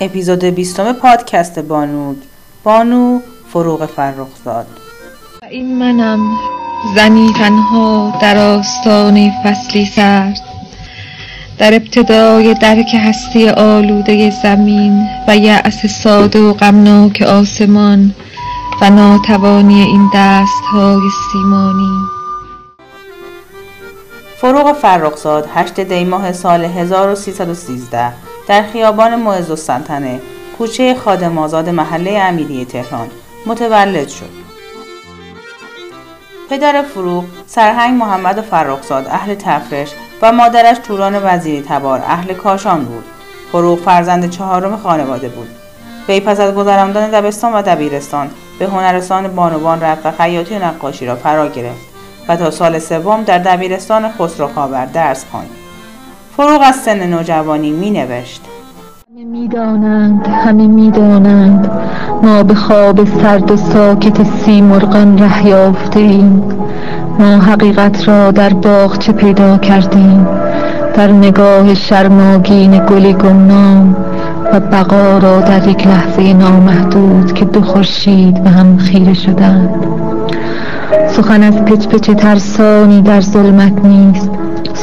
اپیزود بیستم پادکست بانو. بانو فروغ فرخزاد. این منم زنی تنها در آستانه فصلی سرد. در ابتدای درک هستی آلوده زمین و یأس ساده و غمناک آسمان و ناتوانی این دست های سیمانی. فروغ فرخزاد 8 دی ماه سال 1313 در خیابان معز السلطنه کوچه خادم آزاد محله امیری تهران متولد شد. پدر فروغ سرهنگ محمد فرخزاد اهل تفرش و مادرش توران وزیری تبار اهل کاشان بود. فروغ فرزند چهارم خانواده بود. وی پس از گذراندن دبستان و دبیرستان به هنرستان بانوان رفت و خیاطی و نقاشی را فرا گرفت و تا سال سوم در دبیرستان خسرو خاور درس خواند. فروغ از سن نوجوانی می نوشت. همه می‌دانند همه می‌دانند ما به خواب سرد و ساکت سیمرغان ره یافته ایم ما حقیقت را در باغچه پیدا کردیم؟ در نگاه شرماگین گلی گمنام و بقا را در یک لحظه نامحدود که دو خورشید به هم خیره شدند. سخن از پچ پچ ترسانی در ظلمت نیست.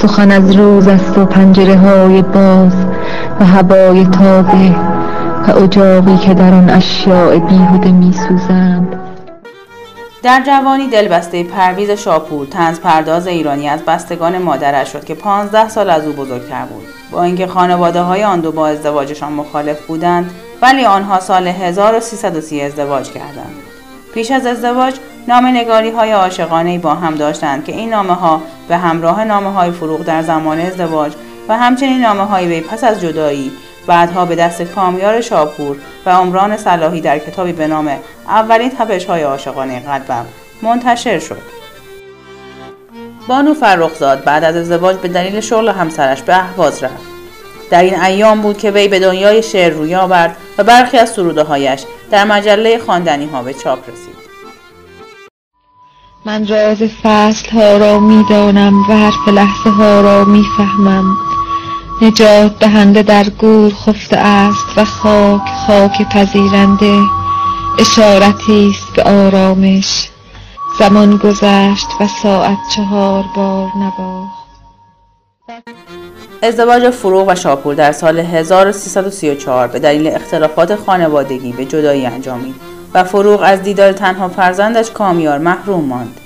سخن از روز است و پنجره های باز و هوای تازه و اجاقی که در آن اشیاء بیهوده می سوزند در جوانی دلبسته پرویز شاپور تنز پرداز ایرانی از بستگان مادرش شد که 15 سال از او بزرگتر بود. با اینکه خانواده های آن دو با ازدواجشان مخالف بودند ولی آنها سال 1330 ازدواج کردند. پیش از ازدواج نام نگاری های عاشقانه با هم داشتند که این نامه ها به همراه نامه های فروغ در زمان ازدواج و همچنین نامه های وی پس از جدایی بعدها به دست کامیار شاپور و عمران صلاحی در کتابی به نام اولین تپش های عاشقانه قلبم منتشر شد. بانو فرخزاد بعد از ازدواج به دلیل شغل همسرش به اهواز رفت. در این ایام بود که وی به دنیای شعر روی آورد و برخی از سروده هایش در مجله خواندنی ها به چاپ رسید. من راز فصل ها را می‌دانم و حرف لحظه ها را می‌فهمم. نجات دهنده در گور خفته است و خاک خاک پذیرنده. اشارتی است به آرامش. زمان گذشت و ساعت چهار بار نواخت ازدواج فروغ و شاپور در سال 1334 به دلیل اختلافات خانوادگی به جدایی انجامید. و فروغ از دیدار تنها فرزندش کامیار محروم ماند.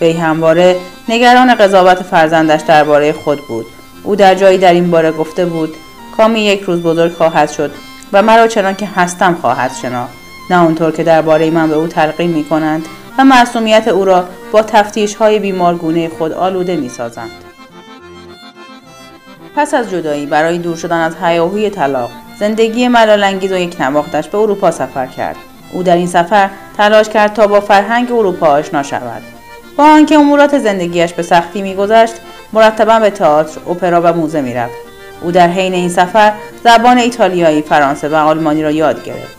وی همواره نگران قضاوت فرزندش درباره خود بود. او در جایی در این باره گفته بود کامی یک روز بزرگ خواهد شد و مرا چنان که هستم خواهد شناخت نه اونطور که درباره من به او تلقین می کنند و معصومیت او را با تفتیش های بیمارگونه خود آلوده می سازند. پس از جدایی برای دور شدن از هیاهوی طلاق زندگی ملالانگیز و یک نواختش به اروپا سفر کرد او در این سفر تلاش کرد تا با فرهنگ اروپا آشنا شود. با آنکه امورات زندگیش به سختی میگذشت مرتبا به تئاتر اپرا و موزه می‌رفت. او در حین این سفر زبان ایتالیایی فرانسه و آلمانی را یاد گرفت.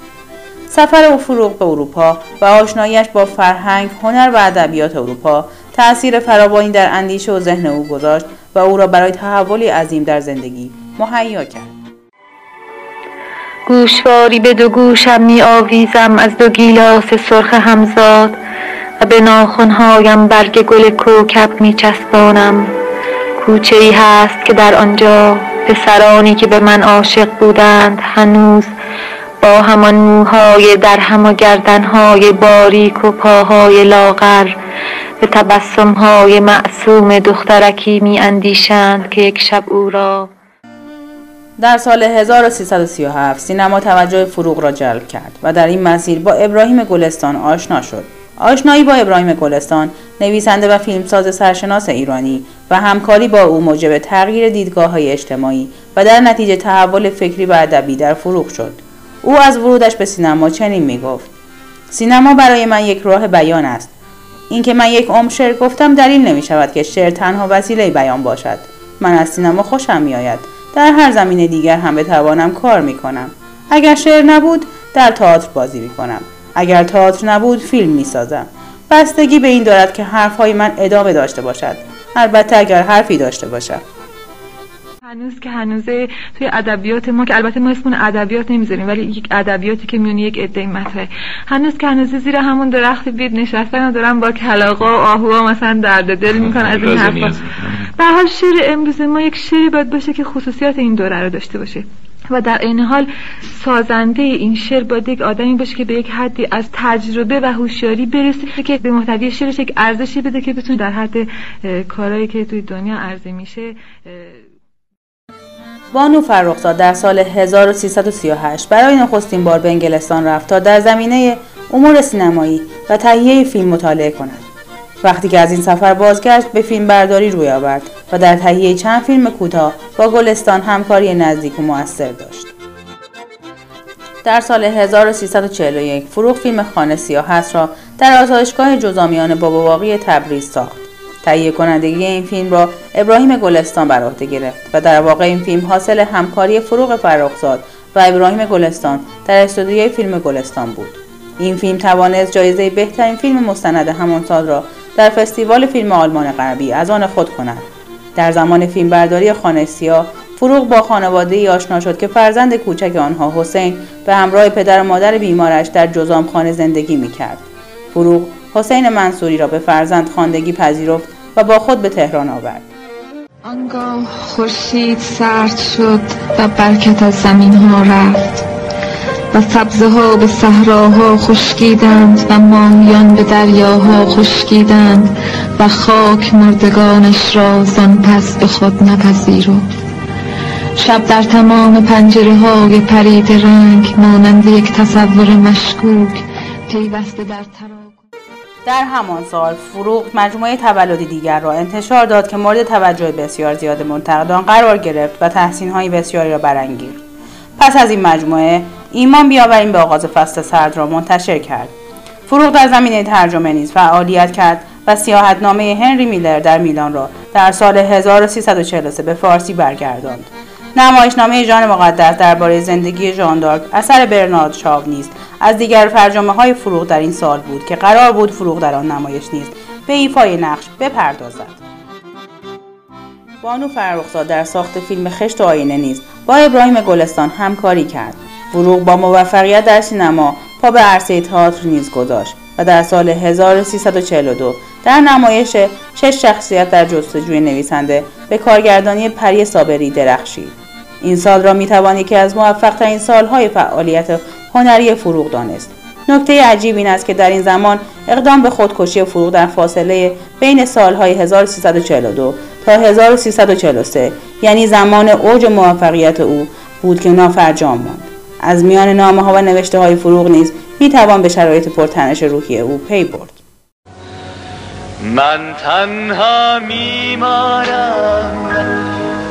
سفر او فروغ به اروپا و آشناییش با فرهنگ هنر و ادبیات اروپا تأثیر فراوانی در اندیشه و ذهن او گذاشت و او را برای تحولی عظیم در زندگی مهیا کرد. گوشواری به دو گوشم می آویزم از دو گیلاس سرخ همزاد و به ناخونهایم برگ گل کوکب می چسبانم کوچه ای هست که در آنجا پسرانی که به من عاشق بودند هنوز با همان موهای در هم و گردنهای باریک و پاهای لاغر به تبسمهای معصوم دخترکی می اندیشند که یک شب او را در سال 1337 سینما توجه فروغ را جلب کرد و در این مسیر با ابراهیم گلستان آشنا شد. آشنایی با ابراهیم گلستان نویسنده و فیلمساز سرشناس ایرانی و همکاری با او موجب تغییر دیدگاه های اجتماعی و در نتیجه تحول فکری و ادبی در فروغ شد. او از ورودش به سینما چنین می گفت سینما برای من یک راه بیان است اینکه من یک عمر شعر گفتم دلیل نمی شود که شعر تنها وسیله بیان باشد من از سینما خوشم می آید در هر زمینه دیگر هم بتوانم کار می کنم اگر شعر نبود در تئاتر بازی می کنم اگر تئاتر نبود فیلم می سازم بستگی به این دارد که حرفهای من ادامه داشته باشد. البته اگر حرفی داشته باشد هنوز که هنوزه توی ادبیات ما که البته ما اسمون ادبیات نمی‌ذاریم ولی یک ادبیاتی که میونی یک عده مطرحه هنوز که هنوز زیر همون درخت بید نشستن و دارن با کلاغا و آهوها مثلا درد دل می‌کنن از این حرفا. به حال شعر امروز ما یک شعری باید باشه که خصوصیات این دوره رو داشته باشه و در این حال سازنده این شعر باید یک آدمی باشه که به یک حدی از تجربه و هوشیاری برسه که به محتوی شعرش یک ارزشی بده که بتونه در حد کارهایی که توی دنیا عرضه میشه بانو فرخزاد در سال 1338 برای نخستین بار به انگلستان رفت تا در زمینه امور سینمایی و تهیه فیلم مطالعه کند. وقتی که از این سفر بازگشت به فیلم برداری روی آورد و در تهیه چند فیلم کوتاه با گلستان همکاری نزدیک و موثر داشت. در سال 1341 فروغ فیلم خانه سیاه را در آزادشگاه جزامیان بابا باقی تبریز ساخت. تهیه کنندگی این فیلم را ابراهیم گلستان بر عهده گرفت و در واقع این فیلم حاصل همکاری فروغ فرخزاد و ابراهیم گلستان در استودیوی فیلم گلستان بود. این فیلم توانست جایزه بهترین فیلم مستند همان سال را در فستیوال فیلم آلمان غربی از آن خود کند. در زمان فیلم برداری خانه سیاه فروغ با خانواده ای آشنا شد که فرزند کوچک آنها حسین به همراه پدر و مادر بیمارش در جزام خانه زندگی می کرد. فروغ حسین منصوری را به فرزند خواندگی پذیرفت و با خود به تهران آورد. آنگاه خورشید سرد شد و برکت از زمین ها رفت و سبزه ها به صحراها خشکیدند و ماهیان به دریاها خشکیدند و خاک مردگانش را زان پس به خود نپذیرفت. شب در تمام پنجره های پرید رنگ مانند یک تصور مشکوک پیوسته در ترا در همان سال فروغ مجموعه تولدی دیگر را انتشار داد که مورد توجه بسیار زیاد منتقدان قرار گرفت و های بسیاری را برانگیخت. پس از این مجموعه ایمان بیاوریم به آغاز فصل سرد را منتشر کرد. فروغ در زمینه ترجمه نیز فعالیت کرد و سیاحتنامه هنری میلر در میلان را در سال 1343 به فارسی برگرداند. نمایشنامه ژان مقدس درباره زندگی ژان دارک اثر برنارد شاو نیست. از دیگر فرجامه های فروغ در این سال بود که قرار بود فروغ در آن نمایش نیست به ایفای نقش بپردازد. بانو فرخزاد در ساخت فیلم خشت و آینه نیز با ابراهیم گلستان همکاری کرد. فروغ با موفقیت در سینما پا به عرصه تئاتر نیز گذاشت و در سال 1342 در نمایش شش شخصیت در جستجوی نویسنده به کارگردانی پری صابری درخشید. این سال را می‌توان یکی از موفقترین سالهای فعالیت هنری فروغ دانست. نکته عجیب این است که در این زمان اقدام به خودکشی فروغ در فاصله بین سالهای 1342 تا 1343 یعنی زمان اوج موفقیت او بود که نافرجام ماند. از میان نامه ها و نوشته های فروغ نیز می توان به شرایط پرتنش روحی او پی برد. من تنها میمانم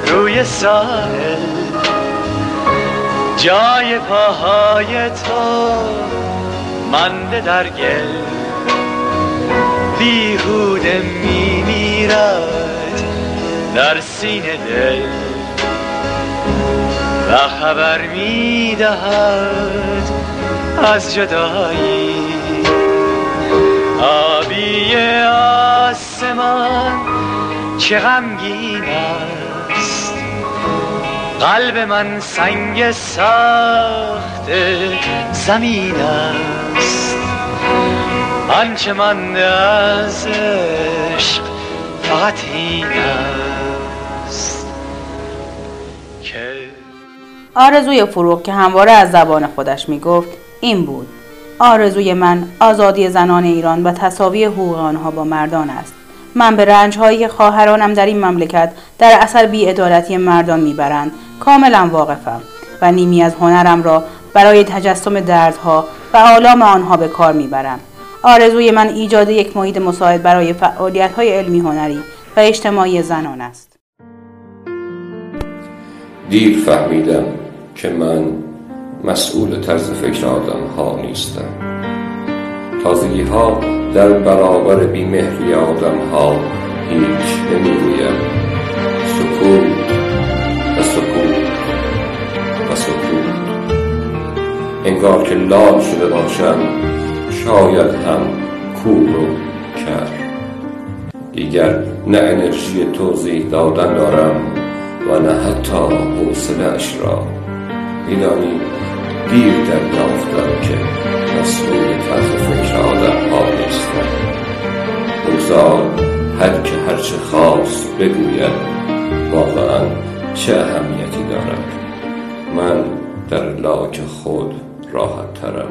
روی ساحل. جای پاهای تو منده در گل. بیهوده میمیرد در سینه دل. و خبر می‌دهد از جدایی. آبی آسمان چه غمگین است. قلب من سنگ سخت زمین است. آنچه من از عشق فقط این است. آرزوی فروغ که همواره از زبان خودش می گفت این بود. آرزوی من آزادی زنان ایران و تصاوی حقوق آنها با مردان است. من به رنجهایی خواهرانم در این مملکت در اثر بیعدالتی مردان می‌برند کاملا واقفم و نیمی از هنرم را برای تجسم دردها و آلام آنها به کار می‌برم. آرزوی من ایجاد یک محیط مساعد برای فعالیت های علمی هنری و اجتماعی زنان است. دیر فهمیدم که من مسئول طرز فکر آدم ها نیستم. تازگی ها در برابر بیمهری آدم ها هیچ نمی‌گویم. سکوت و سکوت و سکوت. انگار که لال شده باشم شاید هم کور رو کرد دیگر نه انرژی توضیح دادن دارم و نه حتی حوصلهاش را. میدانی دیر دریافتم که مسئول طرز فکر آدم ها نیستم بگذار هر که هرچه خواست بگوید واقعا چه اهمیتی دارد. من در لاک خود راحت ترم.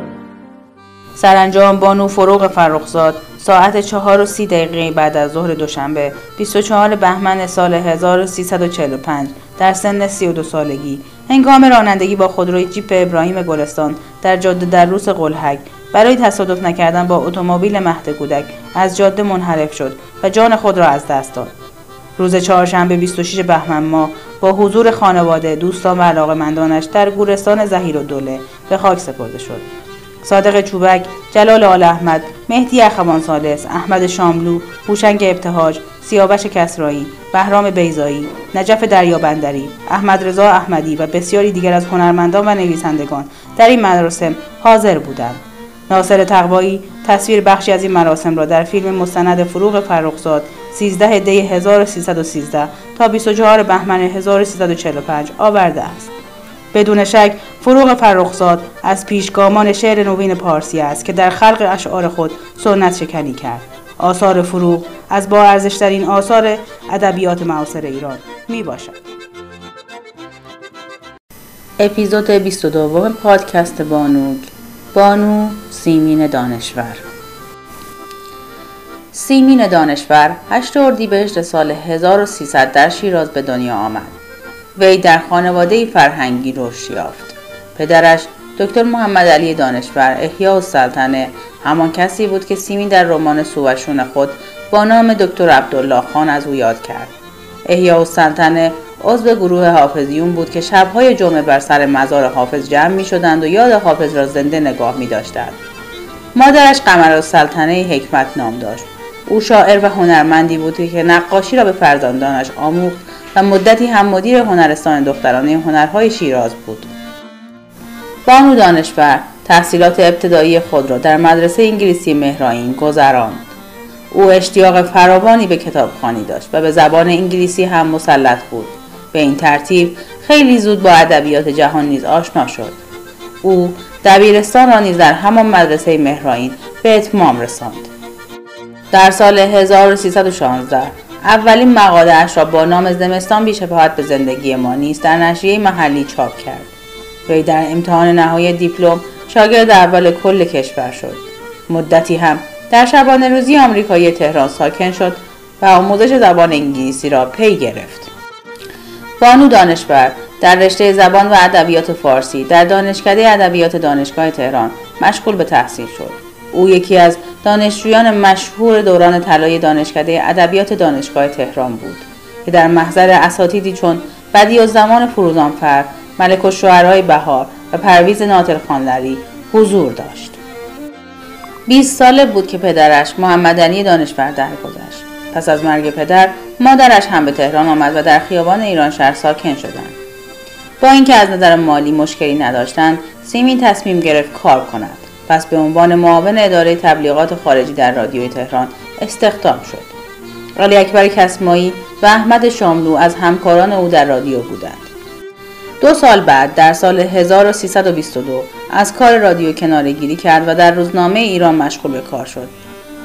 سرانجام بانو فروغ فرخزاد ساعت چهار و سی دقیقه بعد از ظهر دوشنبه 24 بهمن سال 1345 در سن 32 سالگی. هنگام رانندگی با خودروی جیپ ابراهیم گلستان در جاده در روس قلحک برای تصادف نکردن با اتومبیل مهد کودک از جاده منحرف شد و جان خود را از دست داد. روز چهارشنبه 26 بهمن ماه با حضور خانواده، دوستان و علاقمندانش در گورستان زهیر و دوله به خاک سپرده شد. صادق چوبک، جلال آل احمد، مهدی اخوان سالس، احمد شاملو، هوشنگ ابتهاج، سیاوش کسرایی، بهرام بیزایی، نجف دریابندری، احمد رضا احمدی و بسیاری دیگر از هنرمندان و نویسندگان در این مراسم حاضر بودند. ناصر تقوایی تصویر بخشی از این مراسم را در فیلم مستند فروغ فرخزاد 13 دی 1313 تا 24 بهمن 1345 آورده است. بدون شک فروغ فرخزاد از پیشگامان شعر نوین پارسی است که در خلق اشعار خود سنت شکنی کرد. آثار فروغ از با ارزشترین آثار ادبیات معاصر ایران می باشد. اپیزود 22 پادکست بانوگ بانو سیمین دانشور سیمین دانشور 8 اردیبهشت سال 1300 در شیراز به دنیا آمد. وی در خانواده فرهنگی رشد یافت. پدرش دکتر محمد علی دانشور احیا و سلطنه همان کسی بود که سیمین در رمان سوشون خود با نام دکتر عبدالله خان از او یاد کرد. احیا و سلطنه عضو گروه حافظیون بود که شبهای جمعه بر سر مزار حافظ جمع می شدند و یاد حافظ را زنده نگاه می داشتند. مادرش قمر سلطنه حکمت نام داشت. او شاعر و هنرمندی بود که نقاشی را به فرزندانش آموخت و مدتی هم مدیر هنرستان دخترانه هنرهای شیراز بود. بانو دانشور تحصیلات ابتدایی خود را در مدرسه انگلیسی مهرائین گذراند. او اشتیاق فراوانی به کتابخوانی داشت و به زبان انگلیسی هم مسلط بود. به این ترتیب خیلی زود با ادبیات جهان نیز آشنا شد. او دبیرستان را نیز در همان مدرسه مهرائین به اتمام رساند. در سال 1316 اولین مقاله اش را با نام زمستان بیشباهت به زندگی ما نیست در نشریه محلی چاپ کرد. وی در امتحان نهایی دیپلم شاگرد اول کل کشور شد. مدتی هم در شبانه روزی آمریکایی تهران ساکن شد و آموزش زبان انگلیسی را پی گرفت. بانو دانشور در رشته زبان و ادبیات فارسی در دانشکده ادبیات دانشگاه تهران مشغول به تحصیل شد. او یکی از دانشجویان مشهور دوران طلای دانشکده ادبیات دانشگاه تهران بود که در محضر اساتیدی چون بدی و زمان فروزانفر ملک و شعرهای بهار و پرویز ناطر خانلری حضور داشت. 20 ساله بود که پدرش محمد علی دانشور درگذشت. پس از مرگ پدر مادرش هم به تهران آمد و در خیابان ایران شهر ساکن شدند. با اینکه از نظر مالی مشکلی نداشتند سیمین تصمیم گرفت کار کند پس به عنوان معاون اداره تبلیغات خارجی در رادیوی تهران استخدام شد. علی اکبر کسمایی و احمد شاملو از همکاران او در رادیو بودند. دو سال بعد در سال 1322 از کار رادیو کنارگیری کرد و در روزنامه ایران مشغول به کار شد.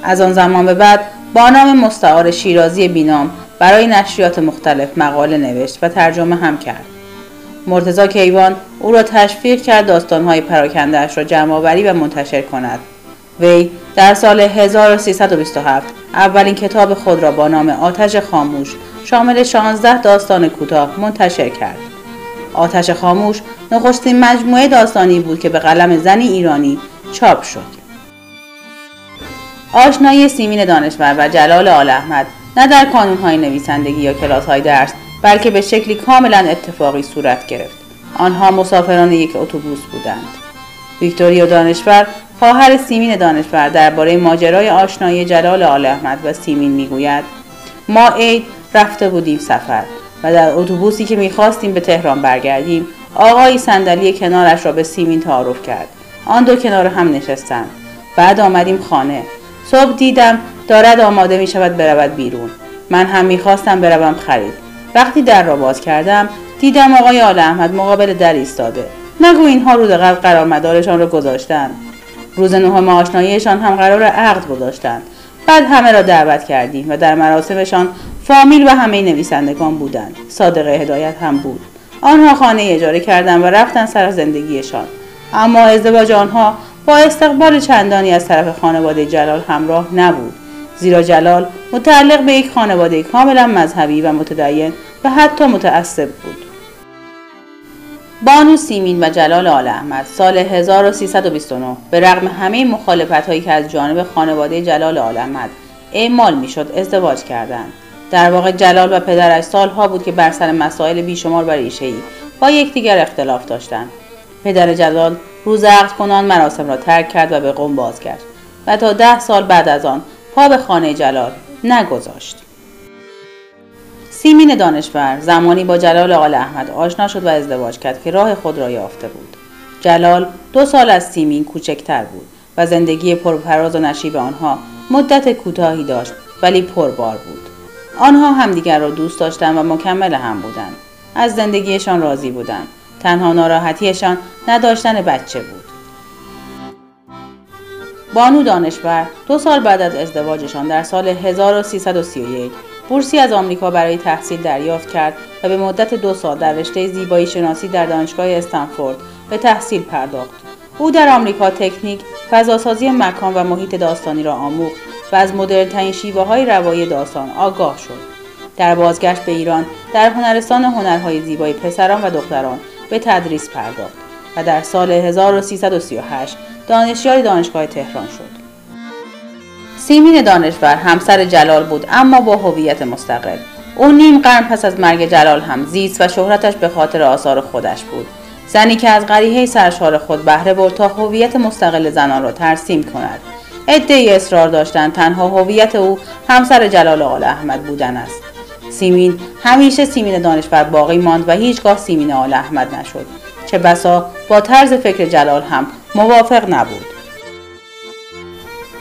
از آن زمان به بعد با نام مستعار شیرازی بینام برای نشریات مختلف مقاله نوشت و ترجمه هم کرد. مرتزا کیوان او را تشویق کرد داستانهای پراکندهاش را جمعآوری و منتشر کند. وی در سال 1327 اولین کتاب خود را با نام آتش خاموش شامل 16 داستان کوتاه منتشر کرد. آتش خاموش نخستین مجموعه داستانی بود که به قلم زنی ایرانی چاپ شد. آشنایی سیمین دانشور و جلال آل احمد نه در کانونهای نویسندگی یا کلاسهای درس بلکه به شکلی کاملا اتفاقی صورت گرفت. آنها مسافران یک اتوبوس بودند. ویکتوریا دانشور خواهر سیمین دانشور درباره ماجرای آشنایی جلال آل احمد و سیمین می‌گوید ما عید رفته بودیم سفر و در اتوبوسی که می‌خواستیم به تهران برگردیم آقایی صندلی کنارش را به سیمین تعارف کرد. آن دو کنار هم نشستند بعد آمدیم خانه. صبح دیدم دارد آماده می شود برود بیرون. من هم می‌خواستم بروم خرید. وقتی در را باز کردم دیدم آقای آل احمد مقابل در ایستاده. نگو اینها رود قبل قرار مدارشان را گذاشتند روز نهم آشناییشان هم قرار عقد گذاشتند. بعد همه را دعوت کردیم و در مراسمشان فامیل و همه نویسندگان بودند. صادق هدایت هم بود. آنها خانه اجاره کردند و رفتن سر زندگیشان. اما ازدواج آنها با استقبال چندانی از طرف خانواده جلال همراه نبود. زیرا جلال متعلق به یک خانواده کاملا مذهبی و متدین و حتی متعصب بود. بانو سیمین و جلال آل احمد سال 1329 به رغم همه مخالفت هایی که از جانب خانواده جلال آل احمد اعمال می‌شد ازدواج کردند. در واقع جلال و پدرش سالها بود که بر سر مسائل بیشمار و ای با یکدیگر اختلاف داشتند. پدر جلال روز عقد کنان مراسم را ترک کرد و به قوم باز کرد و تا ده سال بعد از آن پا به خانه جلال نگذاشت. سیمین دانشور زمانی با جلال آل احمد آشنا شد و ازدواج کرد که راه خود را یافته بود. جلال دو سال از سیمین کوچکتر بود و زندگی پرپراز و نشیب آنها مدت کوتاهی داشت ولی پربار بود. آنها همدیگر را دوست داشتند و مکمل هم بودند. از زندگیشان راضی بودند. تنها ناراحتیشان نداشتن بچه بود. بانو دانشور دو سال بعد از ازدواجشان در سال 1331 بورسی از آمریکا برای تحصیل دریافت کرد و به مدت دو سال در رشته زیبایی شناسی در دانشگاه استنفورد به تحصیل پرداخت. او در آمریکا تکنیک، فضاسازی مکان و محیط داستانی را آموخت و از مدرنترین شیوه های روایی داستان آگاه شد. در بازگشت به ایران در هنرستان هنرهای زیبای پسران و دختران به تدریس پرداخت و در سال 1338 دانشیار دانشگاه تهران شد. سیمین دانشور همسر جلال بود اما با هویت مستقل. او نیم قرن پس از مرگ جلال هم زیست و شهرتش به خاطر آثار خودش بود. زنی که از غریحه سرشار خود بهره برد تا هویت مستقل زنان را ترسیم کند. ای اصرار داشتند تنها هویت او همسر جلال آل احمد بودن است. سیمین همیشه سیمین دانشور باقی ماند و هیچگاه سیمین آل احمد نشد. چه بسا با طرز فکر جلال هم موافق نبود.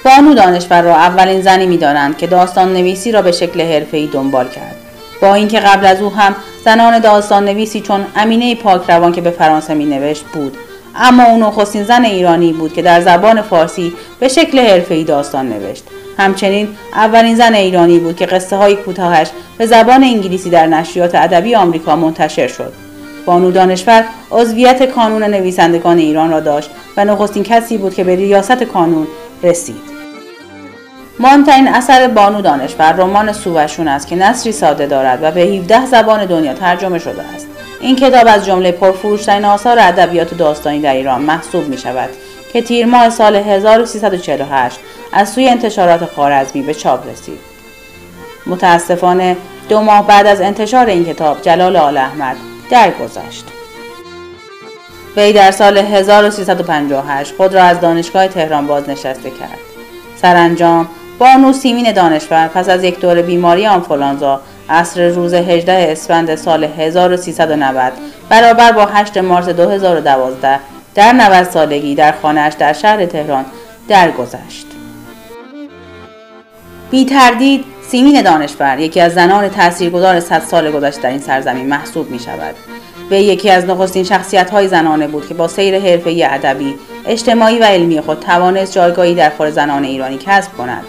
بانو دانشور را اولین زنی می‌دانند که داستان نویسی را به شکل حرفه‌ای دنبال کرد. با اینکه قبل از او هم زنان داستان نویسی چون امینه پاک روان که به فرانسه می نوشت بود اما او نخستین زن ایرانی بود که در زبان فارسی به شکل حرفه‌ای داستان نوشت همچنین اولین زن ایرانی بود که قصه های کوتاهش به زبان انگلیسی در نشریات ادبی آمریکا منتشر شد بانو دانشور عضویت کانون نویسندگان ایران را داشت و نخستین کسی بود که به ریاست کانون رسید. مهمترین اثر بانو دانشور رمان سووشون است که نصری ساده دارد و به 17 زبان دنیا ترجمه شده است. این کتاب از جمله پرفروشترین آثار ادبیات داستانی در ایران محسوب می شود که تیر ماه سال 1348 از سوی انتشارات خارزمی به چاپ رسید. متاسفانه دو ماه بعد از انتشار این کتاب جلال آل احمد درگذشت وی در سال 1358 خود را از دانشگاه تهران بازنشسته کرد سرانجام بانو سیمین دانشور پس از یک دور بیماری آنفولانزا عصر روز 18 اسفند سال 1390 برابر با 8 مارس 2012 در 90 سالگی در خانهاش در شهر تهران درگذشت. بی تردید سیمین دانشور یکی از زنان تاثیرگذار صد سال گذشته در این سرزمین محسوب می شود. وی یکی از نخستین شخصیت های زنانه بود که با سیر حرفه ادبی، اجتماعی و علمی خود توانست جایگاهی در خور زنان ایرانی کسب کند.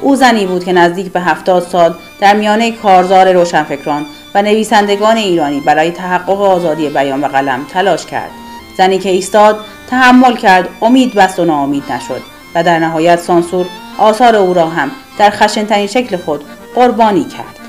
او زنی بود که نزدیک به هفتاد سال در میانه کارزار روشنفکران و نویسندگان ایرانی برای تحقق آزادی بیان و قلم تلاش کرد. زنی که ایستاد، تحمل کرد، امید بست و ناامید نشد و در نهایت سانسور آثار او را هم در خشنترین شکل خود قربانی کرد.